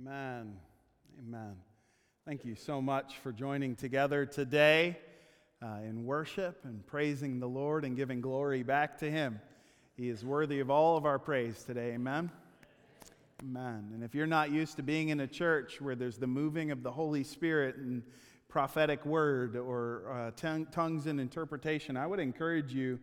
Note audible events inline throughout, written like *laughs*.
Amen. Amen. Thank you so much for joining together today uh, in worship and praising the Lord and giving glory back to Him. He is worthy of all of our praise today. Amen. Amen. And if you're not used to being in a church where there's the moving of the Holy Spirit and prophetic word or uh, tongues and interpretation, I would encourage you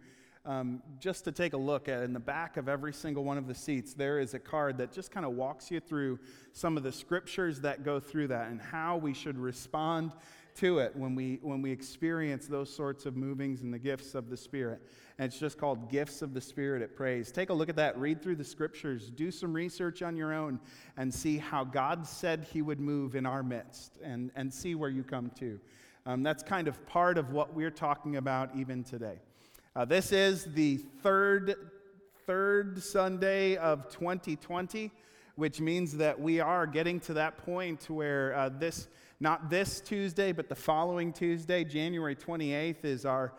um, just to take a look at in the back of every single one of the seats, there is a card that just kind of walks you through some of the scriptures that go through that and how we should respond to it when we when we experience those sorts of movings and the gifts of the spirit. And it's just called gifts of the spirit at praise. Take a look at that. Read through the scriptures. Do some research on your own and see how god said he would move in our midst and and see where you come to. Um, that's kind of part of what we're talking about even today uh, this is the third, third Sunday of 2020, which means that we are getting to that point where uh, this, not this Tuesday, but the following Tuesday, January 28th, is our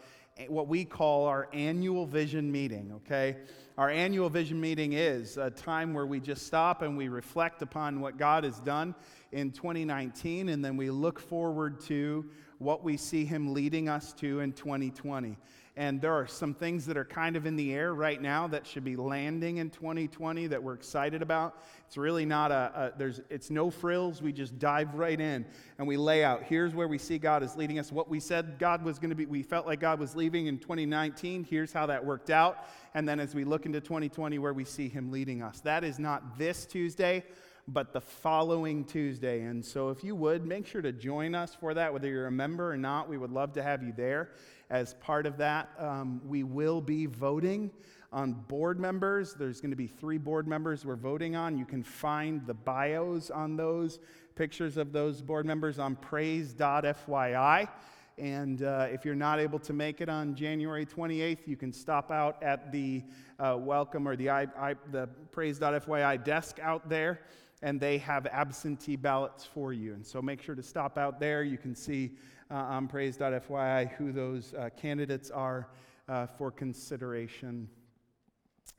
what we call our annual vision meeting, okay? Our annual vision meeting is a time where we just stop and we reflect upon what God has done in 2019, and then we look forward to what we see Him leading us to in 2020. And there are some things that are kind of in the air right now that should be landing in 2020 that we're excited about. It's really not a, a, there's, it's no frills. We just dive right in and we lay out here's where we see God is leading us. What we said God was going to be, we felt like God was leaving in 2019. Here's how that worked out. And then as we look into 2020, where we see Him leading us. That is not this Tuesday but the following Tuesday. And so, if you would, make sure to join us for that, whether you're a member or not. We would love to have you there. As part of that, um, we will be voting on board members. There's going to be three board members we're voting on. You can find the bios on those, pictures of those board members on praise.fyi. And uh, if you're not able to make it on January 28th, you can stop out at the uh, welcome or the, I, I, the praise.fyi desk out there, and they have absentee ballots for you. And so make sure to stop out there. You can see uh, on praise.fyi who those uh, candidates are uh, for consideration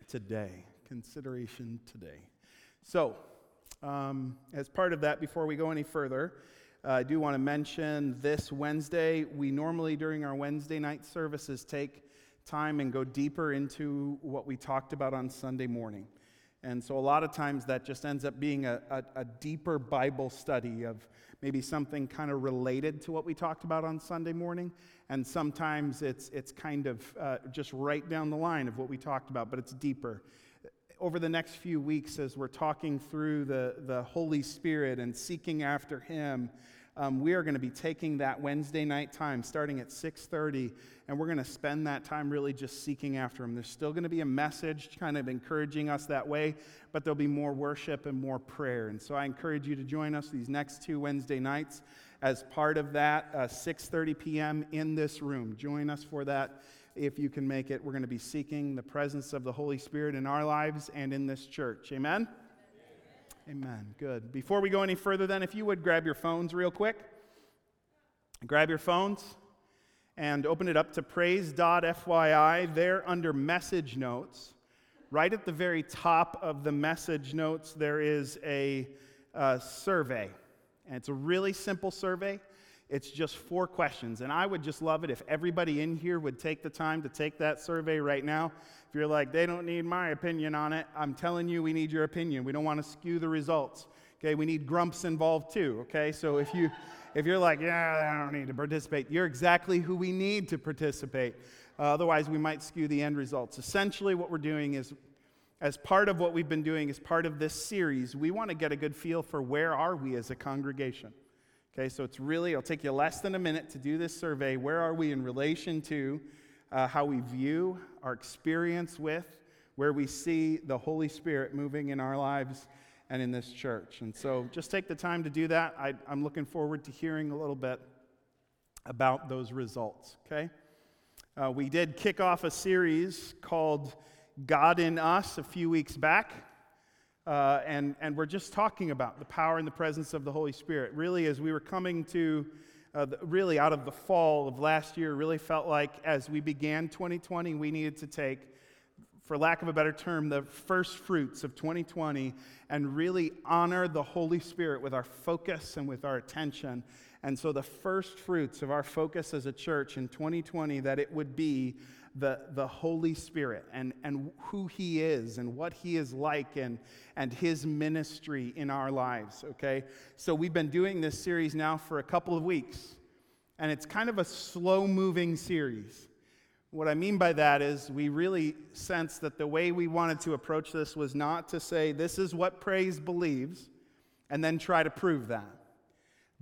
today. Consideration today. So, um, as part of that, before we go any further, uh, I do want to mention this Wednesday. We normally, during our Wednesday night services, take time and go deeper into what we talked about on Sunday morning. And so, a lot of times, that just ends up being a, a, a deeper Bible study of maybe something kind of related to what we talked about on Sunday morning. And sometimes it's, it's kind of uh, just right down the line of what we talked about, but it's deeper. Over the next few weeks, as we're talking through the, the Holy Spirit and seeking after Him, um, we are going to be taking that Wednesday night time starting at 6.30, and we're going to spend that time really just seeking after him. There's still going to be a message kind of encouraging us that way, but there'll be more worship and more prayer. And so I encourage you to join us these next two Wednesday nights as part of that, uh, 6.30 p.m. in this room. Join us for that if you can make it. We're going to be seeking the presence of the Holy Spirit in our lives and in this church. Amen? Amen. Good. Before we go any further, then, if you would grab your phones real quick, grab your phones and open it up to praise.fyi. There, under message notes, right at the very top of the message notes, there is a, a survey. And it's a really simple survey. It's just four questions. And I would just love it if everybody in here would take the time to take that survey right now. If you're like, they don't need my opinion on it, I'm telling you, we need your opinion. We don't want to skew the results. Okay, we need grumps involved too. Okay, so if you if you're like, yeah, I don't need to participate, you're exactly who we need to participate. Uh, otherwise, we might skew the end results. Essentially, what we're doing is, as part of what we've been doing, as part of this series, we want to get a good feel for where are we as a congregation. Okay, so it's really, it'll take you less than a minute to do this survey. Where are we in relation to uh, how we view our experience with, where we see the Holy Spirit moving in our lives and in this church. And so just take the time to do that. I, am looking forward to hearing a little bit about those results, okay? Uh, we did kick off a series called God in Us a few weeks back. Uh, and, and we're just talking about the power and the presence of the Holy Spirit. Really, as we were coming to uh, really out of the fall of last year, really felt like as we began 2020, we needed to take for lack of a better term, the first fruits of 2020 and really honor the Holy Spirit with our focus and with our attention. And so, the first fruits of our focus as a church in 2020, that it would be the, the Holy Spirit and, and who He is and what He is like and, and His ministry in our lives, okay? So, we've been doing this series now for a couple of weeks, and it's kind of a slow moving series. What I mean by that is we really sense that the way we wanted to approach this was not to say, this is what praise believes, and then try to prove that.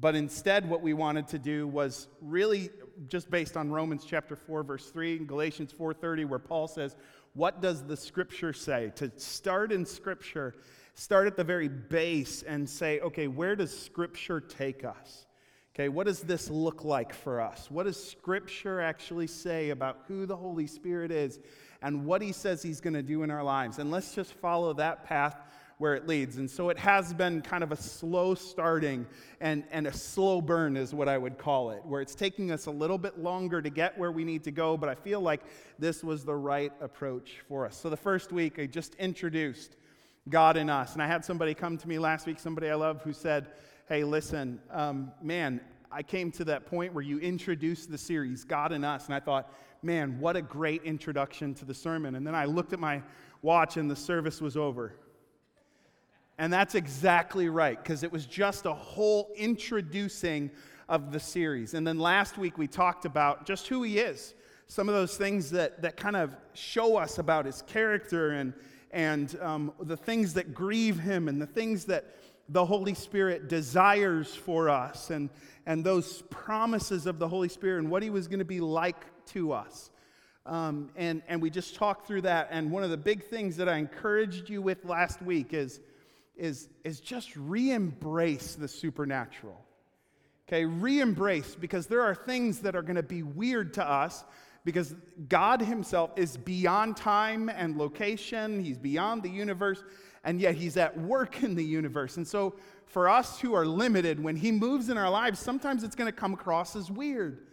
But instead, what we wanted to do was really just based on Romans chapter 4, verse 3, and Galatians 4:30, where Paul says, What does the scripture say? To start in scripture, start at the very base and say, okay, where does scripture take us? Okay, what does this look like for us? What does Scripture actually say about who the Holy Spirit is and what He says He's going to do in our lives? And let's just follow that path where it leads. And so it has been kind of a slow starting and, and a slow burn, is what I would call it, where it's taking us a little bit longer to get where we need to go, but I feel like this was the right approach for us. So the first week, I just introduced God in us. And I had somebody come to me last week, somebody I love, who said, hey, listen, um, man, I came to that point where you introduced the series, God in Us, and I thought, man, what a great introduction to the sermon. And then I looked at my watch and the service was over. And that's exactly right, because it was just a whole introducing of the series. And then last week we talked about just who he is, some of those things that, that kind of show us about his character and, and um, the things that grieve him and the things that the Holy Spirit desires for us and, and those promises of the Holy Spirit and what He was going to be like to us. Um, and, and we just talked through that. And one of the big things that I encouraged you with last week is, is, is just re embrace the supernatural. Okay, re embrace because there are things that are going to be weird to us because God Himself is beyond time and location, He's beyond the universe and yet he's at work in the universe. And so, for us who are limited, when he moves in our lives, sometimes it's going to come across as weird.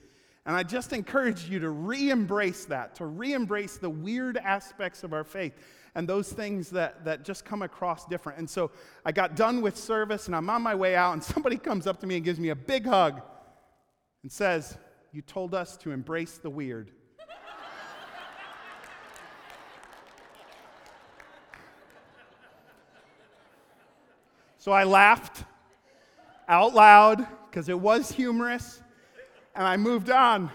And I just encourage you to re embrace that, to re embrace the weird aspects of our faith and those things that, that just come across different. And so I got done with service and I'm on my way out, and *laughs* somebody comes up to me and gives me a big hug and says, You told us to embrace the weird. *laughs* So I laughed out loud because it was humorous, and I moved on.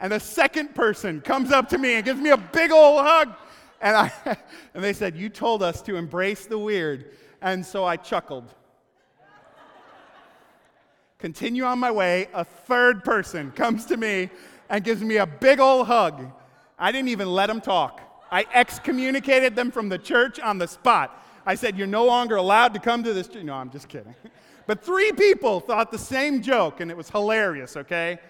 And a second person comes up to me and gives me a big old hug. And, I, *laughs* and they said, You told us to embrace the weird. And so I chuckled. Continue on my way. A third person comes to me and gives me a big old hug. I didn't even let them talk. I excommunicated them from the church on the spot. I said, You're no longer allowed to come to this. No, I'm just kidding. *laughs* But three people thought the same joke, and it was hilarious, okay?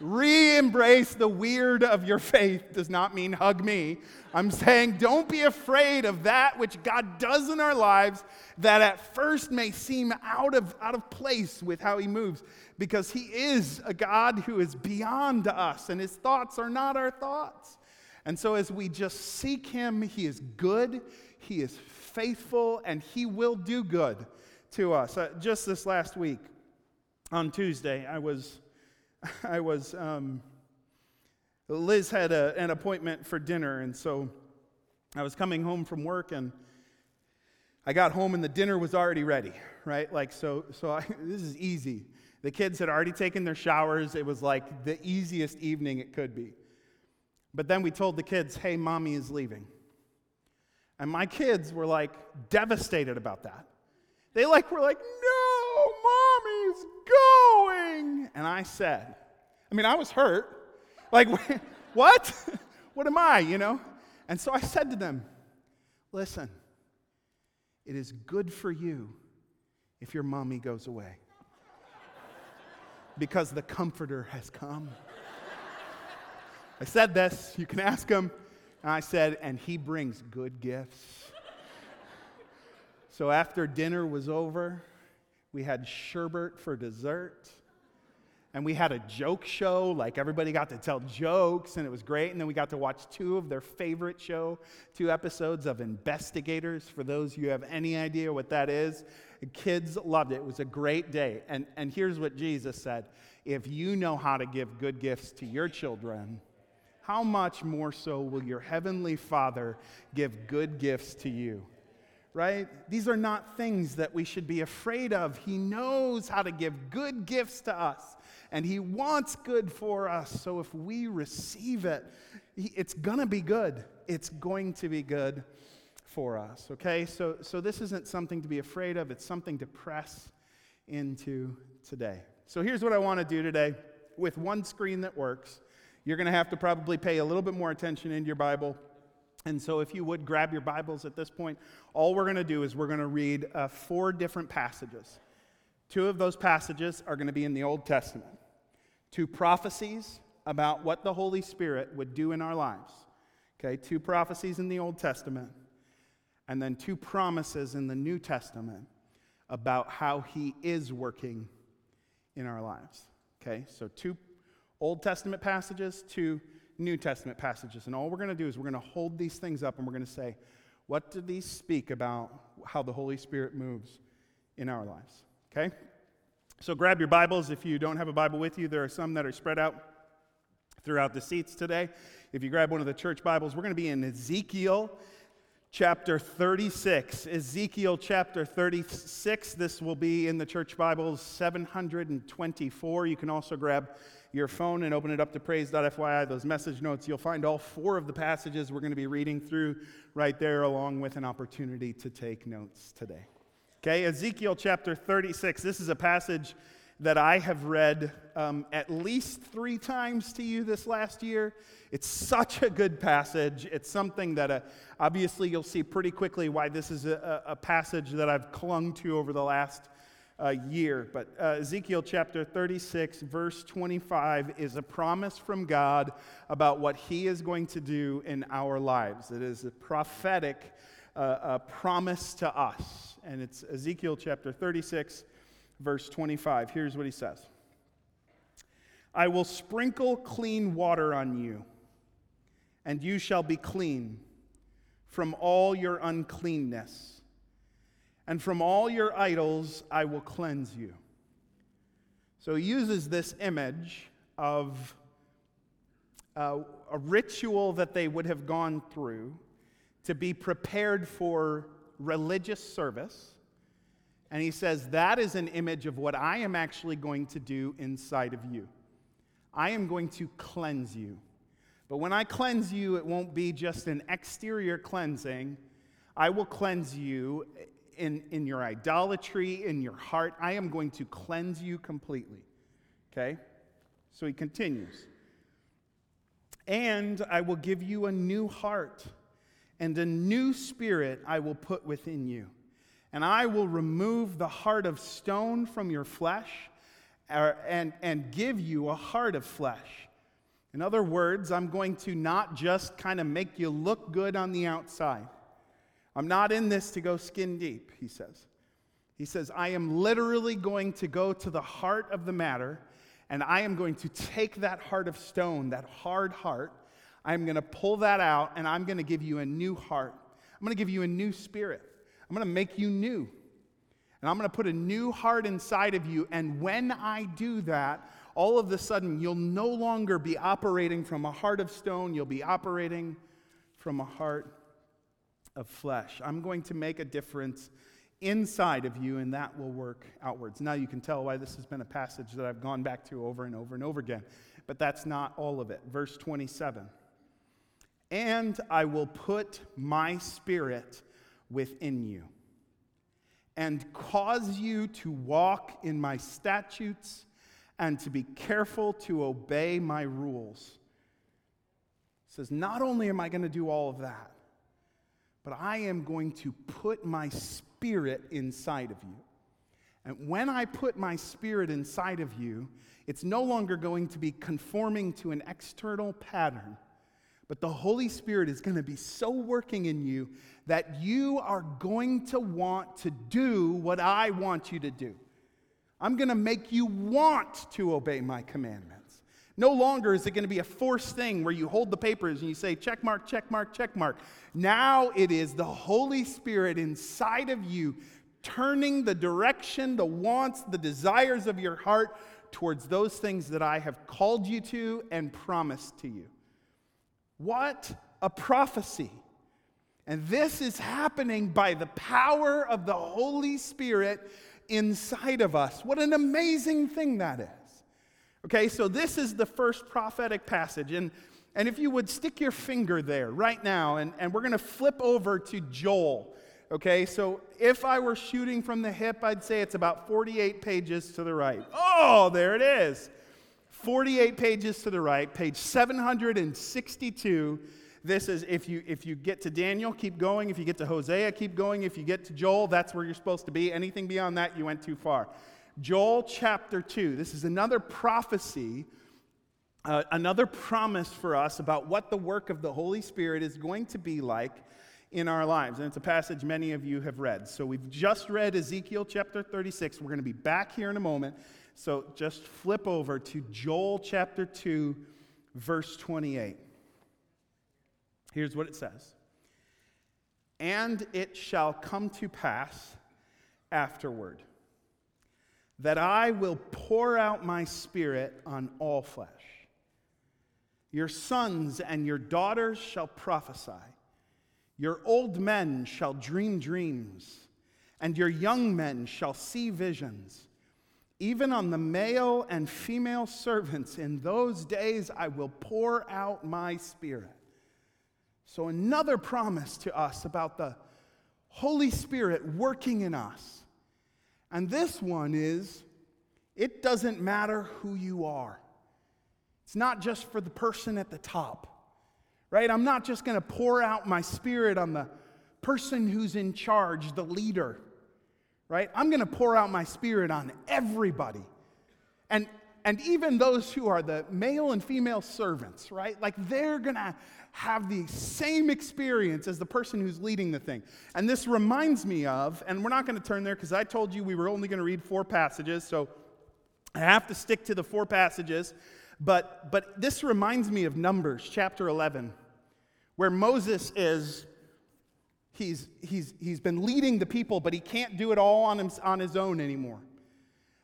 Re embrace the weird of your faith does not mean hug me. I'm saying don't be afraid of that which God does in our lives that at first may seem out of, out of place with how He moves, because He is a God who is beyond us, and His thoughts are not our thoughts. And so as we just seek Him, He is good, He is faithful and he will do good to us. Uh, just this last week, on Tuesday, I was, *laughs* I was, um, Liz had a, an appointment for dinner, and so I was coming home from work, and I got home, and the dinner was already ready, right? Like, so, so I, *laughs* this is easy. The kids had already taken their showers. It was like the easiest evening it could be. But then we told the kids, hey, mommy is leaving. And my kids were like devastated about that. They like were like, "No, mommy's going." And I said, I mean, I was hurt. Like, *laughs* what? *laughs* what am I, you know? And so I said to them, "Listen, it is good for you if your mommy goes away. because the comforter has come." I said this, you can ask him. And I said, and he brings good gifts. so after dinner was over, we had sherbet for dessert. And we had a joke show. Like everybody got to tell jokes, and it was great. And then we got to watch two of their favorite show, two episodes of Investigators. For those you have any idea what that is, kids loved it. It was a great day. And, and here's what Jesus said If you know how to give good gifts to your children, how much more so will your heavenly Father give good gifts to you? right? These are not things that we should be afraid of. He knows how to give good gifts to us, and He wants good for us. So if we receive it, it's going to be good. It's going to be good for us, okay? So, so this isn't something to be afraid of, it's something to press into today. So here's what I want to do today with one screen that works. You're going to have to probably pay a little bit more attention in your Bible and so, if you would grab your Bibles at this point, all we're going to do is we're going to read uh, four different passages. Two of those passages are going to be in the Old Testament, two prophecies about what the Holy Spirit would do in our lives. Okay, two prophecies in the Old Testament, and then two promises in the New Testament about how He is working in our lives. Okay, so two Old Testament passages, two New Testament passages. And all we're going to do is we're going to hold these things up and we're going to say, what do these speak about how the Holy Spirit moves in our lives? Okay? So grab your Bibles. If you don't have a Bible with you, there are some that are spread out throughout the seats today. If you grab one of the church Bibles, we're going to be in Ezekiel chapter 36. Ezekiel chapter 36. This will be in the church Bibles 724. You can also grab your phone and open it up to praise.fyi, those message notes, you'll find all four of the passages we're going to be reading through right there, along with an opportunity to take notes today. Okay, Ezekiel chapter 36. This is a passage that I have read um, at least three times to you this last year. It's such a good passage. It's something that uh, obviously you'll see pretty quickly why this is a, a passage that I've clung to over the last uh, year. But uh, Ezekiel chapter 36, verse 25, is a promise from God about what He is going to do in our lives. It is a prophetic a promise to us. And it's Ezekiel chapter 36, verse 25. Here's what He says I will sprinkle clean water on you, and you shall be clean from all your uncleanness and from all your idols I will cleanse you. So he uses this image of uh, a ritual that they would have gone through to be prepared for religious service. And he says, That is an image of what I am actually going to do inside of you. I am going to cleanse you. But when I cleanse you, it won't be just an exterior cleansing. I will cleanse you in, in your idolatry, in your heart. I am going to cleanse you completely. Okay? So he continues. And I will give you a new heart, and a new spirit I will put within you. And I will remove the heart of stone from your flesh and, and give you a heart of flesh. In other words, I'm going to not just kind of make you look good on the outside. I'm not in this to go skin deep, he says. He says, I am literally going to go to the heart of the matter, and I am going to take that heart of stone, that hard heart, I'm going to pull that out, and I'm going to give you a new heart. I'm going to give you a new spirit. I'm going to make you new. And I'm going to put a new heart inside of you. And when I do that, all of a sudden, you'll no longer be operating from a heart of stone, you'll be operating from a heart of flesh. I'm going to make a difference inside of you, and that will work outwards. Now you can tell why this has been a passage that I've gone back to over and over and over again. But that's not all of it. Verse 27 And I will put my spirit within you and cause you to walk in my statutes and to be careful to obey my rules. It says, Not only am I going to do all of that, but I am going to put my spirit inside of you. And when I put my spirit inside of you, it's no longer going to be conforming to an external pattern, but the Holy Spirit is going to be so working in you that you are going to want to do what I want you to do. I'm going to make you want to obey my commandments. No longer is it going to be a forced thing where you hold the papers and you say, check mark, check mark, check mark. Now it is the Holy Spirit inside of you turning the direction, the wants, the desires of your heart towards those things that I have called you to and promised to you. What a prophecy! And this is happening by the power of the Holy Spirit inside of us. What an amazing thing that is. Okay, so this is the first prophetic passage. And, and if you would stick your finger there right now, and, and we're going to flip over to Joel. Okay, so if I were shooting from the hip, I'd say it's about 48 pages to the right. Oh, there it is. 48 pages to the right, page 762. This is if you if you get to Daniel, keep going. If you get to Hosea, keep going. If you get to Joel, that's where you're supposed to be. Anything beyond that, you went too far. Joel chapter 2. This is another prophecy, uh, another promise for us about what the work of the Holy Spirit is going to be like in our lives. And it's a passage many of you have read. So we've just read Ezekiel chapter 36. We're going to be back here in a moment. So just flip over to Joel chapter 2, verse 28. Here's what it says And it shall come to pass afterward that I will pour out my spirit on all flesh. Your sons and your daughters shall prophesy. Your old men shall dream dreams, and your young men shall see visions. Even on the male and female servants in those days I will pour out my spirit. So, another promise to us about the Holy Spirit working in us and this one is it doesn't matter who you are. It's not just for the person at the top, right? I'm not just going to pour out my spirit on the person who's in charge, the leader, right? I'm going to pour out my spirit on everybody. And, and even those who are the male and female servants, right? Like they're going to have the same experience as the person who's leading the thing. And this reminds me of, and we're not going to turn there because I told you we were only going to read four passages, so I have to stick to the four passages. But, but this reminds me of Numbers chapter 11, where Moses is, he's, he's, he's been leading the people, but he can't do it all on, him, on his own anymore.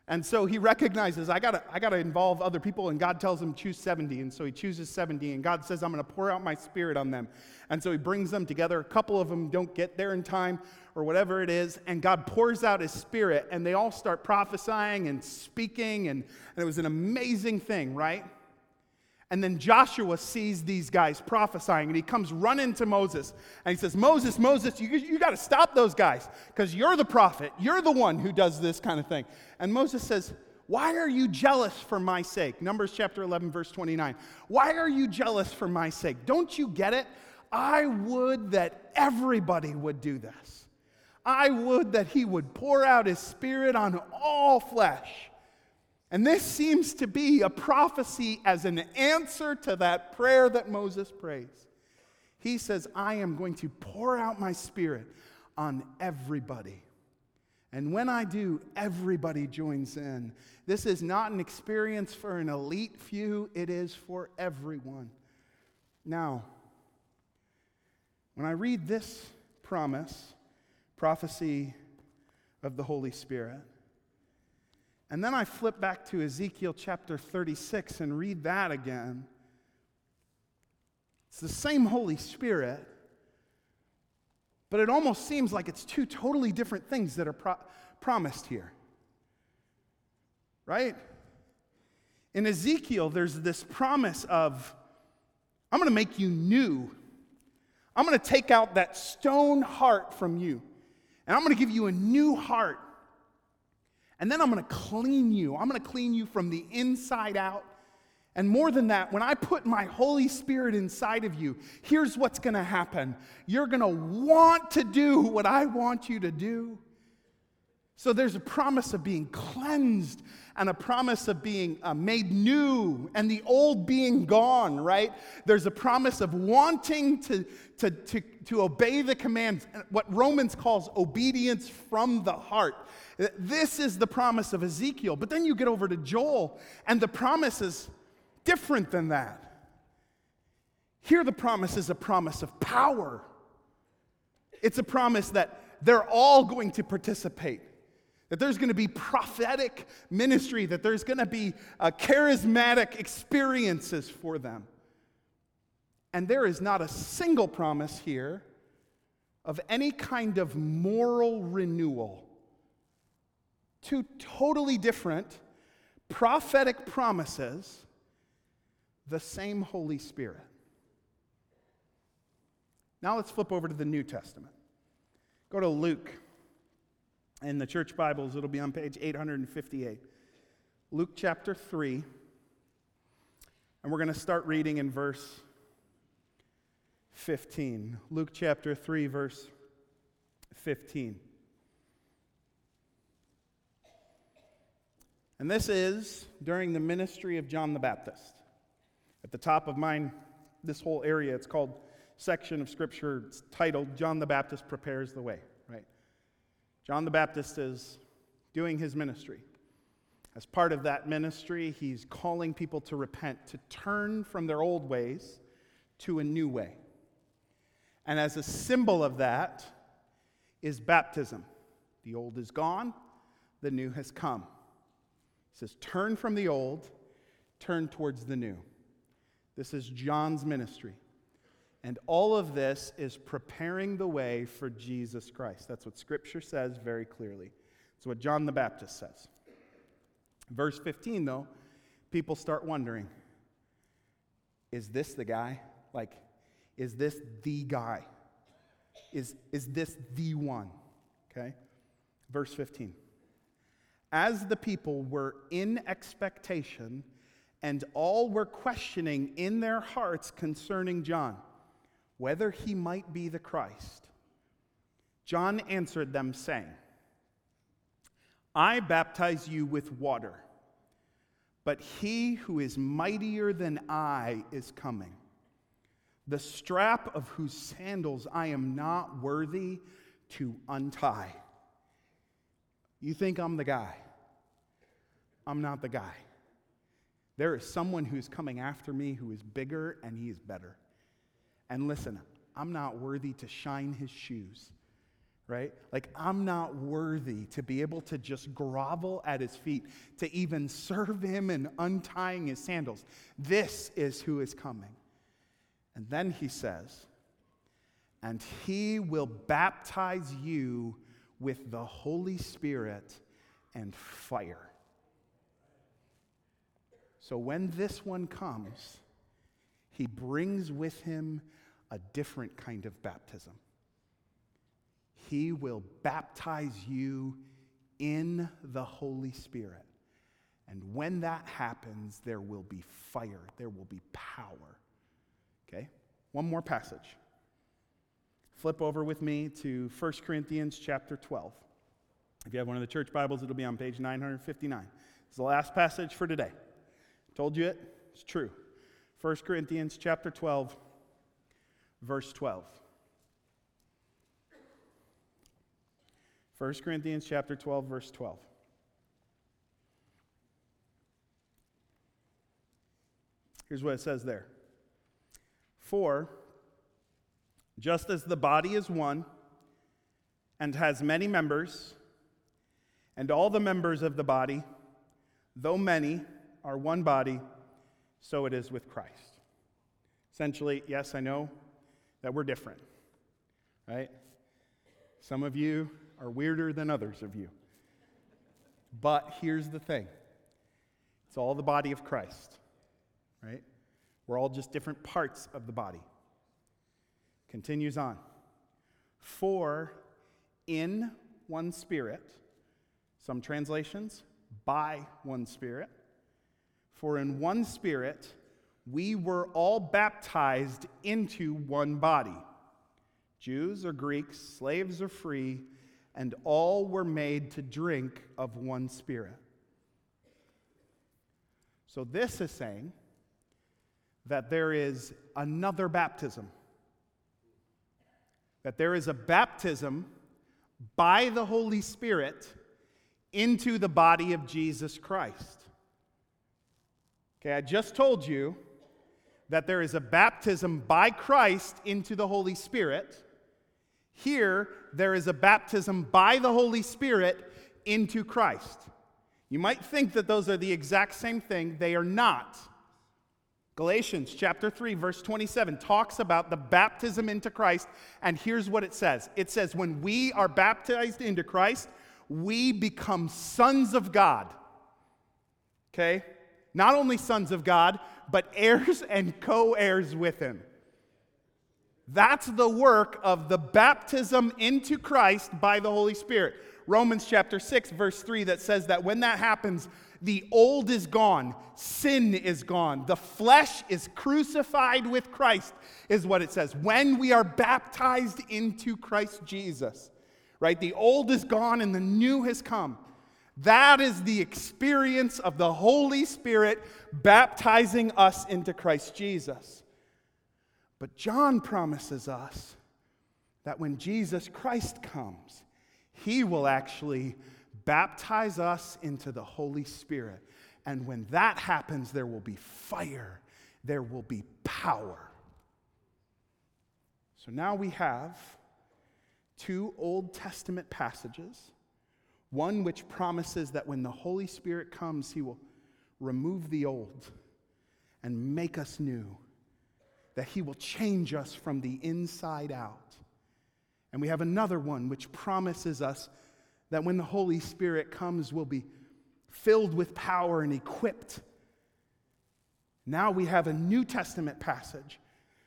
And so he recognizes, I gotta, I gotta involve other people, and God tells him, choose 70. And so he chooses 70, and God says, I'm gonna pour out my spirit on them. And so he brings them together. A couple of them don't get there in time, or whatever it is, and God pours out his spirit, and they all start prophesying and speaking, and, and it was an amazing thing, right? And then Joshua sees these guys prophesying, and he comes running to Moses. And he says, Moses, Moses, you, you got to stop those guys because you're the prophet. You're the one who does this kind of thing. And Moses says, Why are you jealous for my sake? Numbers chapter 11, verse 29. Why are you jealous for my sake? Don't you get it? I would that everybody would do this. I would that he would pour out his spirit on all flesh. And this seems to be a prophecy as an answer to that prayer that Moses prays. He says, I am going to pour out my spirit on everybody. And when I do, everybody joins in. This is not an experience for an elite few, it is for everyone. Now, when I read this promise, prophecy of the Holy Spirit, and then I flip back to Ezekiel chapter 36 and read that again. It's the same Holy Spirit, but it almost seems like it's two totally different things that are pro- promised here. Right? In Ezekiel, there's this promise of, I'm going to make you new. I'm going to take out that stone heart from you, and I'm going to give you a new heart. And then I'm going to clean you. I'm going to clean you from the inside out. And more than that, when I put my Holy Spirit inside of you, here's what's going to happen. You're going to want to do what I want you to do. So there's a promise of being cleansed and a promise of being uh, made new and the old being gone, right? There's a promise of wanting to, to, to, to obey the commands, what Romans calls obedience from the heart. This is the promise of Ezekiel. But then you get over to Joel, and the promise is different than that. Here, the promise is a promise of power. It's a promise that they're all going to participate, that there's going to be prophetic ministry, that there's going to be uh, charismatic experiences for them. And there is not a single promise here of any kind of moral renewal. Two totally different prophetic promises, the same Holy Spirit. Now let's flip over to the New Testament. Go to Luke. In the church Bibles, it'll be on page 858. Luke chapter 3. And we're going to start reading in verse 15. Luke chapter 3, verse 15. And this is during the ministry of John the Baptist. At the top of mine, this whole area, it's called section of scripture it's titled John the Baptist Prepares the Way? John the Baptist is doing his ministry. As part of that ministry, he's calling people to repent, to turn from their old ways to a new way. And as a symbol of that is baptism. The old is gone, the new has come. He says, Turn from the old, turn towards the new. This is John's ministry. And all of this is preparing the way for Jesus Christ. That's what Scripture says very clearly. It's what John the Baptist says. Verse 15, though, people start wondering is this the guy? Like, is this the guy? Is, is this the one? Okay? Verse 15. As the people were in expectation, and all were questioning in their hearts concerning John whether he might be the Christ. John answered them, saying, I baptize you with water, but he who is mightier than I is coming, the strap of whose sandals I am not worthy to untie. You think I'm the guy? I'm not the guy. There is someone who's coming after me who is bigger and he is better. And listen, I'm not worthy to shine his shoes, right? Like, I'm not worthy to be able to just grovel at his feet, to even serve him in untying his sandals. This is who is coming. And then he says, and he will baptize you with the Holy Spirit and fire. So when this one comes, he brings with him a different kind of baptism. He will baptize you in the Holy Spirit. And when that happens, there will be fire, there will be power. Okay? One more passage. Flip over with me to 1 Corinthians chapter 12. If you have one of the church Bibles, it'll be on page 959. It's the last passage for today. Told you it? It's true. 1 Corinthians chapter 12, verse 12. 1 Corinthians chapter 12 verse 12. Here's what it says there. For just as the body is one and has many members, and all the members of the body, though many, are one body, so it is with Christ. Essentially, yes, I know that we're different, right? Some of you are weirder than others of you. But here's the thing it's all the body of Christ, right? We're all just different parts of the body. Continues on. For in one spirit, some translations, by one spirit, for in one spirit, we were all baptized into one body Jews or Greeks, slaves or free, and all were made to drink of one Spirit. So, this is saying that there is another baptism, that there is a baptism by the Holy Spirit into the body of Jesus Christ. Okay, I just told you that there is a baptism by Christ into the Holy Spirit. Here, there is a baptism by the Holy Spirit into Christ. You might think that those are the exact same thing, they are not. Galatians chapter 3 verse 27 talks about the baptism into Christ and here's what it says. It says when we are baptized into Christ, we become sons of God. Okay? Not only sons of God, but heirs and co-heirs with him. That's the work of the baptism into Christ by the Holy Spirit. Romans chapter 6, verse 3, that says that when that happens, the old is gone, sin is gone, the flesh is crucified with Christ, is what it says. When we are baptized into Christ Jesus, right? The old is gone and the new has come. That is the experience of the Holy Spirit baptizing us into Christ Jesus. But John promises us that when Jesus Christ comes, he will actually baptize us into the Holy Spirit. And when that happens, there will be fire, there will be power. So now we have two Old Testament passages. One which promises that when the Holy Spirit comes, he will remove the old and make us new that He will change us from the inside out. And we have another one which promises us that when the Holy Spirit comes, we'll be filled with power and equipped. Now we have a New Testament passage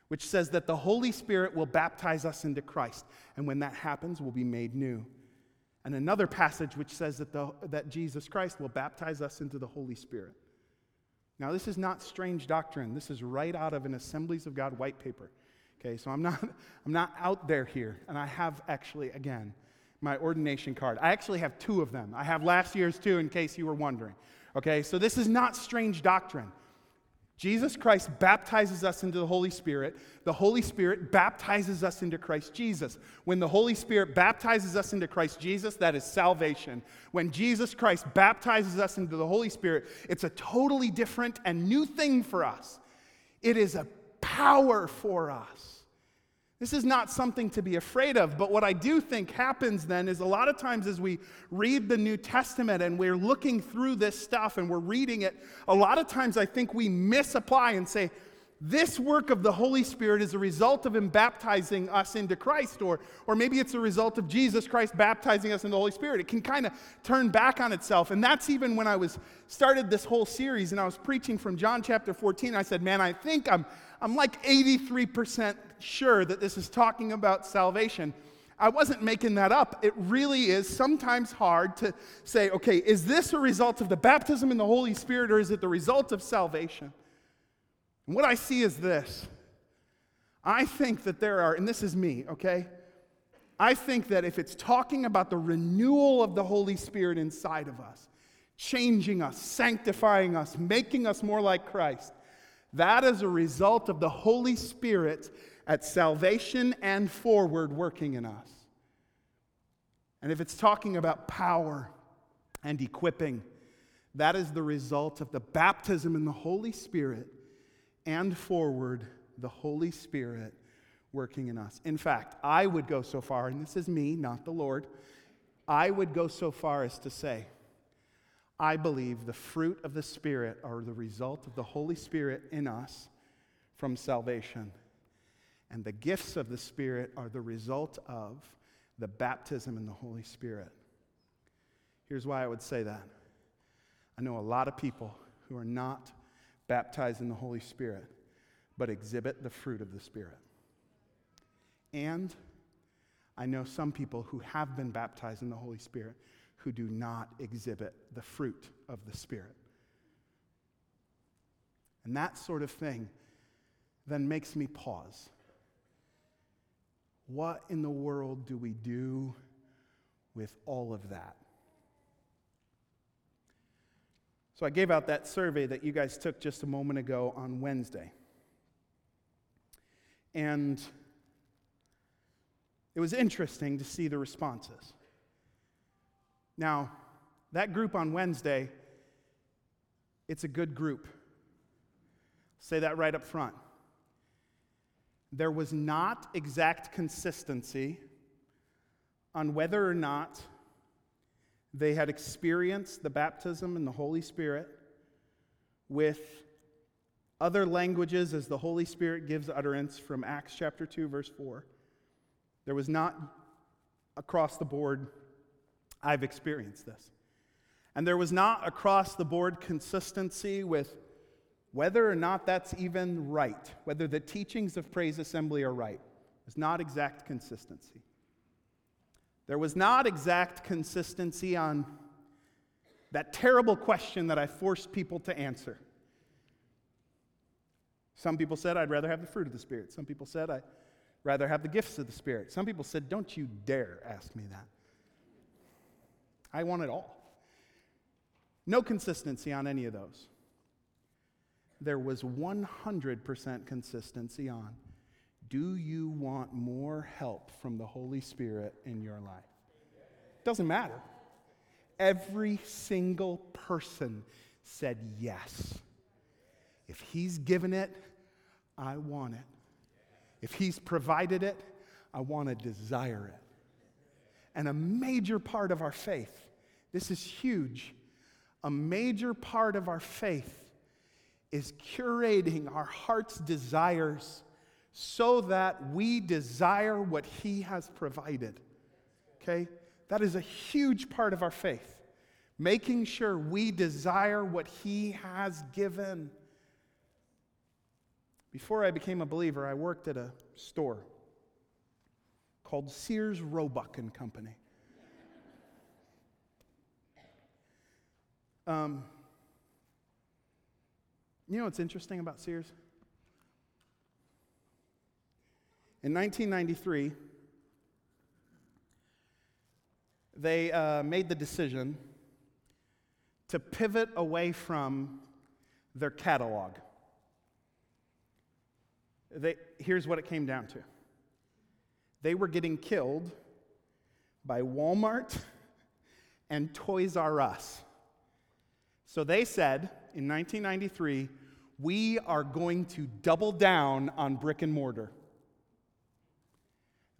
which says that the Holy Spirit will baptize us into Christ. And when that happens, we'll be made new. And another passage which says that, the, that Jesus Christ will baptize us into the Holy Spirit. Now, this is not strange doctrine. This is right out of an Assemblies of God white paper. Okay, so I'm not, *laughs* I'm not out there here. And I have actually, again, my ordination card. I actually have two of them. I have last year's too, in case you were wondering. Okay, so this is not strange doctrine. Jesus Christ baptizes us into the Holy Spirit. The Holy Spirit baptizes us into Christ Jesus. When the Holy Spirit baptizes us into Christ Jesus, that is salvation. When Jesus Christ baptizes us into the Holy Spirit, it's a totally different and new thing for us. It is a power for us. This is not something to be afraid of, but what I do think happens then is a lot of times as we read the New Testament and we're looking through this stuff and we're reading it, a lot of times I think we misapply and say, this work of the Holy Spirit is a result of Him baptizing us into Christ, or, or maybe it's a result of Jesus Christ baptizing us in the Holy Spirit. It can kind of turn back on itself. And that's even when I was started this whole series and I was preaching from John chapter 14. I said, Man, I think I'm, I'm like 83% sure that this is talking about salvation. I wasn't making that up. It really is sometimes hard to say, okay, is this a result of the baptism in the Holy Spirit or is it the result of salvation? And what I see is this I think that there are, and this is me, okay? I think that if it's talking about the renewal of the Holy Spirit inside of us, changing us, sanctifying us, making us more like Christ, that is a result of the Holy Spirit at salvation and forward working in us. And if it's talking about power and equipping, that is the result of the baptism in the Holy Spirit and forward the Holy Spirit working in us. In fact, I would go so far, and this is me, not the Lord, I would go so far as to say, I believe the fruit of the Spirit are the result of the Holy Spirit in us from salvation. And the gifts of the Spirit are the result of the baptism in the Holy Spirit. Here's why I would say that. I know a lot of people who are not baptized in the Holy Spirit, but exhibit the fruit of the Spirit. And I know some people who have been baptized in the Holy Spirit who do not exhibit the fruit of the Spirit. And that sort of thing then makes me pause. What in the world do we do with all of that. So I gave out that survey that you guys took just a moment ago on Wednesday. And it was interesting to see the responses. Now, that group on Wednesday, it's a good group. Say that right up front. There was not exact consistency on whether or not they had experienced the baptism in the Holy Spirit with other languages as the Holy Spirit gives utterance from Acts chapter 2, verse 4. There was not across the board, I've experienced this. And there was not across the board consistency with whether or not that's even right, whether the teachings of Praise Assembly are right. There's not exact consistency. There was not exact consistency on that terrible question that I forced people to answer. Some people said, I'd rather have the fruit of the Spirit. Some people said, I'd rather have the gifts of the Spirit. Some people said, Don't you dare ask me that. I want it all. No consistency on any of those. There was 100% consistency on do you want more help from the Holy Spirit in your life? Doesn't matter. Every single person said yes. If He's given it, I want it. If He's provided it, I want to desire it. And a major part of our faith, this is huge, a major part of our faith is curating our heart's desires so that we desire what He has provided. Okay? That is a huge part of our faith. Making sure we desire what He has given. Before I became a believer, I worked at a store called Sears Roebuck and Company. Um, you know what's interesting about Sears? In 1993, they uh, made the decision to pivot away from their catalog. They, here's what it came down to they were getting killed by Walmart and Toys R Us. So they said in 1993, we are going to double down on brick and mortar.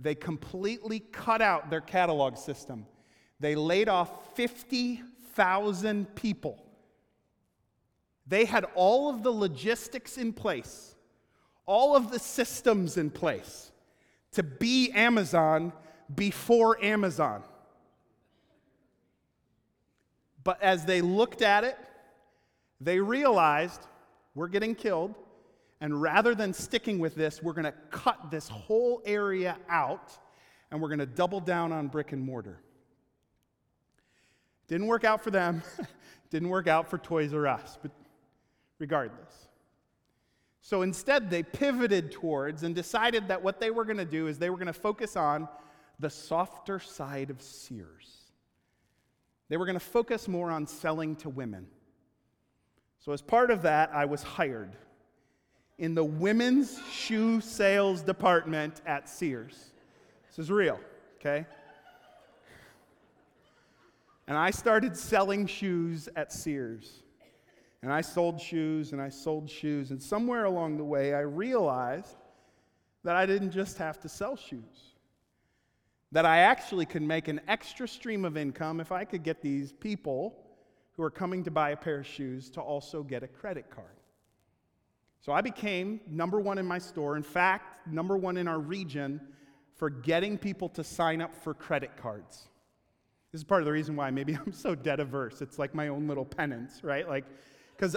They completely cut out their catalog system. They laid off 50,000 people. They had all of the logistics in place, all of the systems in place to be Amazon before Amazon. But as they looked at it, they realized we're getting killed. And rather than sticking with this, we're going to cut this whole area out and we're going to double down on brick and mortar. Didn't work out for them, *laughs* didn't work out for Toys R Us, but regardless. So instead, they pivoted towards and decided that what they were going to do is they were going to focus on the softer side of Sears. They were going to focus more on selling to women. So, as part of that, I was hired in the women's shoe sales department at Sears. This is real, okay? And I started selling shoes at Sears. And I sold shoes and I sold shoes. And somewhere along the way, I realized that I didn't just have to sell shoes, that I actually could make an extra stream of income if I could get these people who are coming to buy a pair of shoes to also get a credit card. So I became number one in my store, in fact, number one in our region for getting people to sign up for credit cards. This is part of the reason why maybe *laughs* I'm so debt averse. It's like my own little penance, right? Like, because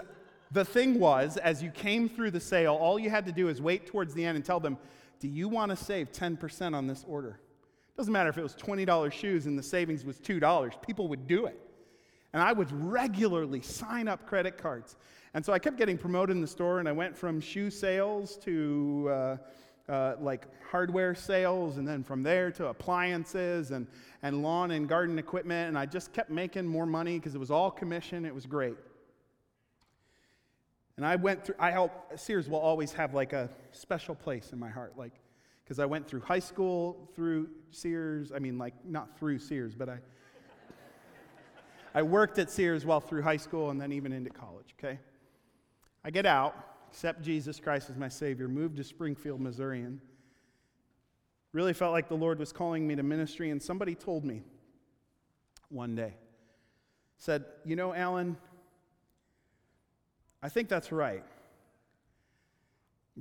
the thing was, as you came through the sale, all you had to do is wait towards the end and tell them, Do you want to save 10% on this order? Doesn't matter if it was $20 shoes and the savings was $2, people would do it. And I would regularly sign up credit cards. And so I kept getting promoted in the store, and I went from shoe sales to uh, uh, like hardware sales, and then from there to appliances and, and lawn and garden equipment. And I just kept making more money because it was all commission. It was great. And I went through, I help, Sears will always have like a special place in my heart. Like, because I went through high school through Sears. I mean, like, not through Sears, but I. I worked at Sears while through high school and then even into college, okay? I get out, accept Jesus Christ as my Savior, moved to Springfield, Missouri, and really felt like the Lord was calling me to ministry. And somebody told me one day, said, You know, Alan, I think that's right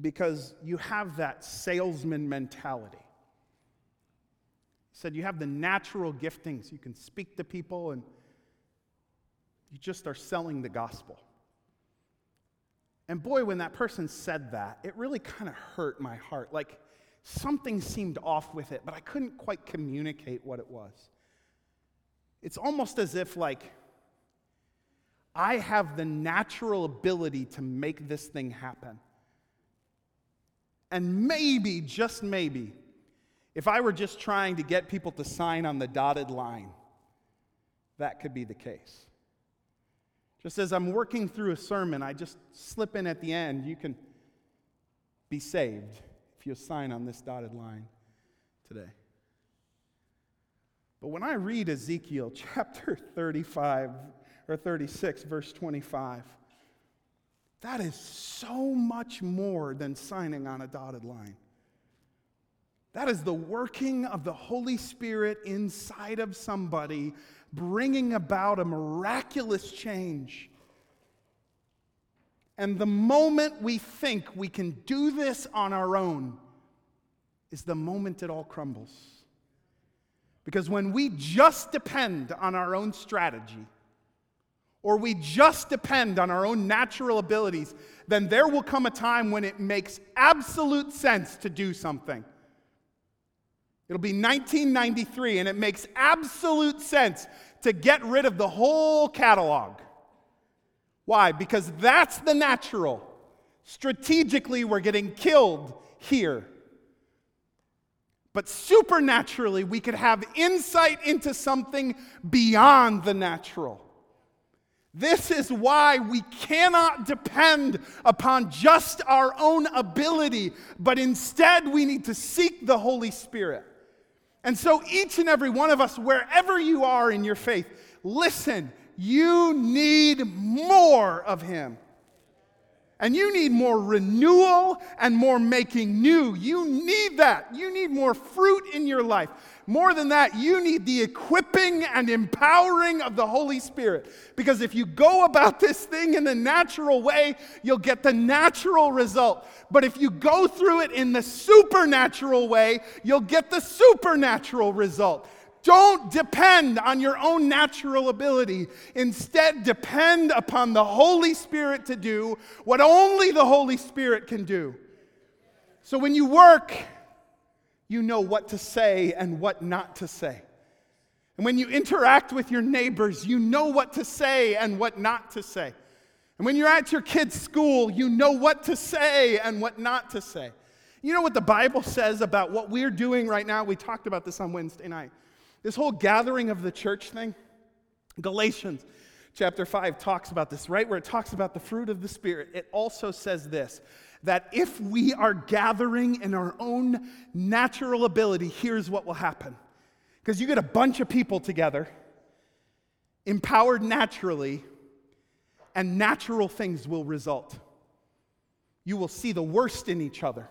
because you have that salesman mentality. He said, You have the natural giftings. You can speak to people and you just are selling the gospel. And boy, when that person said that, it really kind of hurt my heart. Like something seemed off with it, but I couldn't quite communicate what it was. It's almost as if, like, I have the natural ability to make this thing happen. And maybe, just maybe, if I were just trying to get people to sign on the dotted line, that could be the case. Just as I'm working through a sermon, I just slip in at the end, you can be saved if you sign on this dotted line today. But when I read Ezekiel *laughs* chapter 35 or 36, verse 25, that is so much more than signing on a dotted line. That is the working of the Holy Spirit inside of somebody, bringing about a miraculous change. And the moment we think we can do this on our own is the moment it all crumbles. Because when we just depend on our own strategy, or we just depend on our own natural abilities, then there will come a time when it makes absolute sense to do something. It'll be 1993, and it makes absolute sense to get rid of the whole catalog. Why? Because that's the natural. Strategically, we're getting killed here. But supernaturally, we could have insight into something beyond the natural. This is why we cannot depend upon just our own ability, but instead we need to seek the Holy Spirit. And so, each and every one of us, wherever you are in your faith, listen, you need more of Him. And you need more renewal and more making new. You need that. You need more fruit in your life. More than that, you need the equipping and empowering of the Holy Spirit. Because if you go about this thing in the natural way, you'll get the natural result. But if you go through it in the supernatural way, you'll get the supernatural result. Don't depend on your own natural ability. Instead, depend upon the Holy Spirit to do what only the Holy Spirit can do. So when you work, you know what to say and what not to say. And when you interact with your neighbors, you know what to say and what not to say. And when you're at your kid's school, you know what to say and what not to say. You know what the Bible says about what we're doing right now? We talked about this on Wednesday night. This whole gathering of the church thing, Galatians chapter 5 talks about this, right? Where it talks about the fruit of the Spirit. It also says this that if we are gathering in our own natural ability, here's what will happen. Because you get a bunch of people together, empowered naturally, and natural things will result. You will see the worst in each other.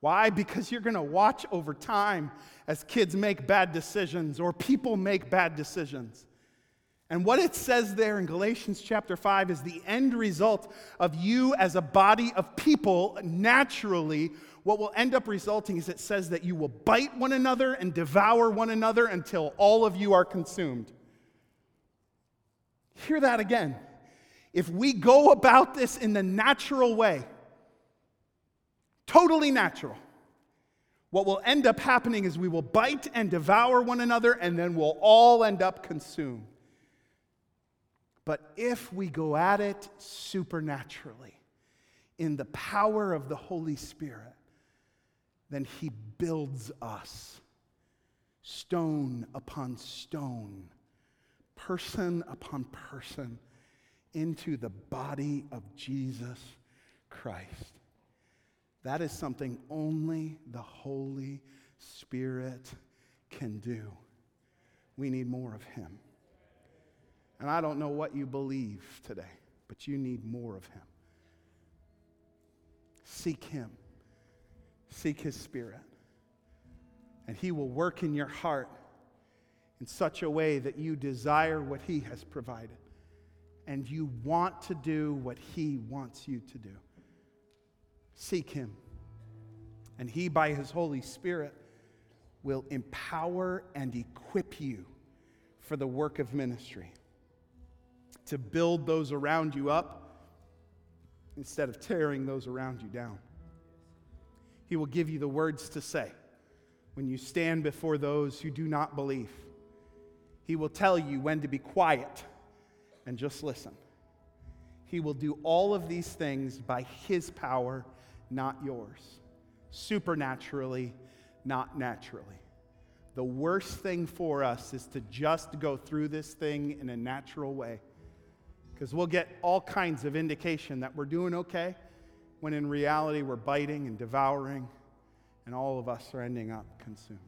Why? Because you're going to watch over time as kids make bad decisions or people make bad decisions. And what it says there in Galatians chapter 5 is the end result of you as a body of people naturally. What will end up resulting is it says that you will bite one another and devour one another until all of you are consumed. Hear that again. If we go about this in the natural way, totally natural, what will end up happening is we will bite and devour one another, and then we'll all end up consumed. But if we go at it supernaturally, in the power of the Holy Spirit, then He builds us stone upon stone, person upon person, into the body of Jesus Christ. That is something only the Holy Spirit can do. We need more of Him. And I don't know what you believe today, but you need more of Him. Seek Him, seek His Spirit. And He will work in your heart in such a way that you desire what He has provided. And you want to do what He wants you to do. Seek Him, and He, by His Holy Spirit, will empower and equip you for the work of ministry, to build those around you up instead of tearing those around you down. He will give you the words to say when you stand before those who do not believe. He will tell you when to be quiet and just listen. He will do all of these things by His power, not yours. Supernaturally, not naturally. The worst thing for us is to just go through this thing in a natural way. Because we'll get all kinds of indication that we're doing okay, when in reality we're biting and devouring and all of us are ending up consumed.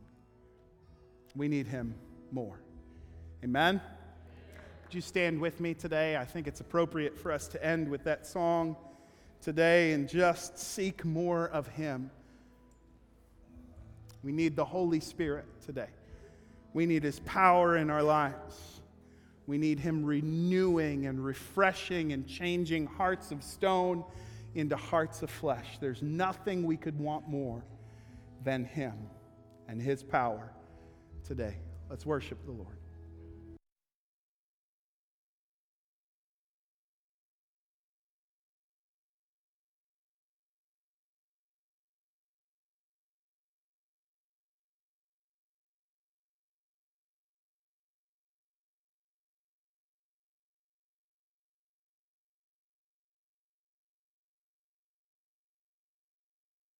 We need him more. Amen? Would you stand with me today? I think it's appropriate for us to end with that song today and just seek more of him. We need the Holy Spirit today. We need his power in our lives. We need him renewing and refreshing and changing hearts of stone into hearts of flesh. There's nothing we could want more than Him and His power today. Let's worship the Lord.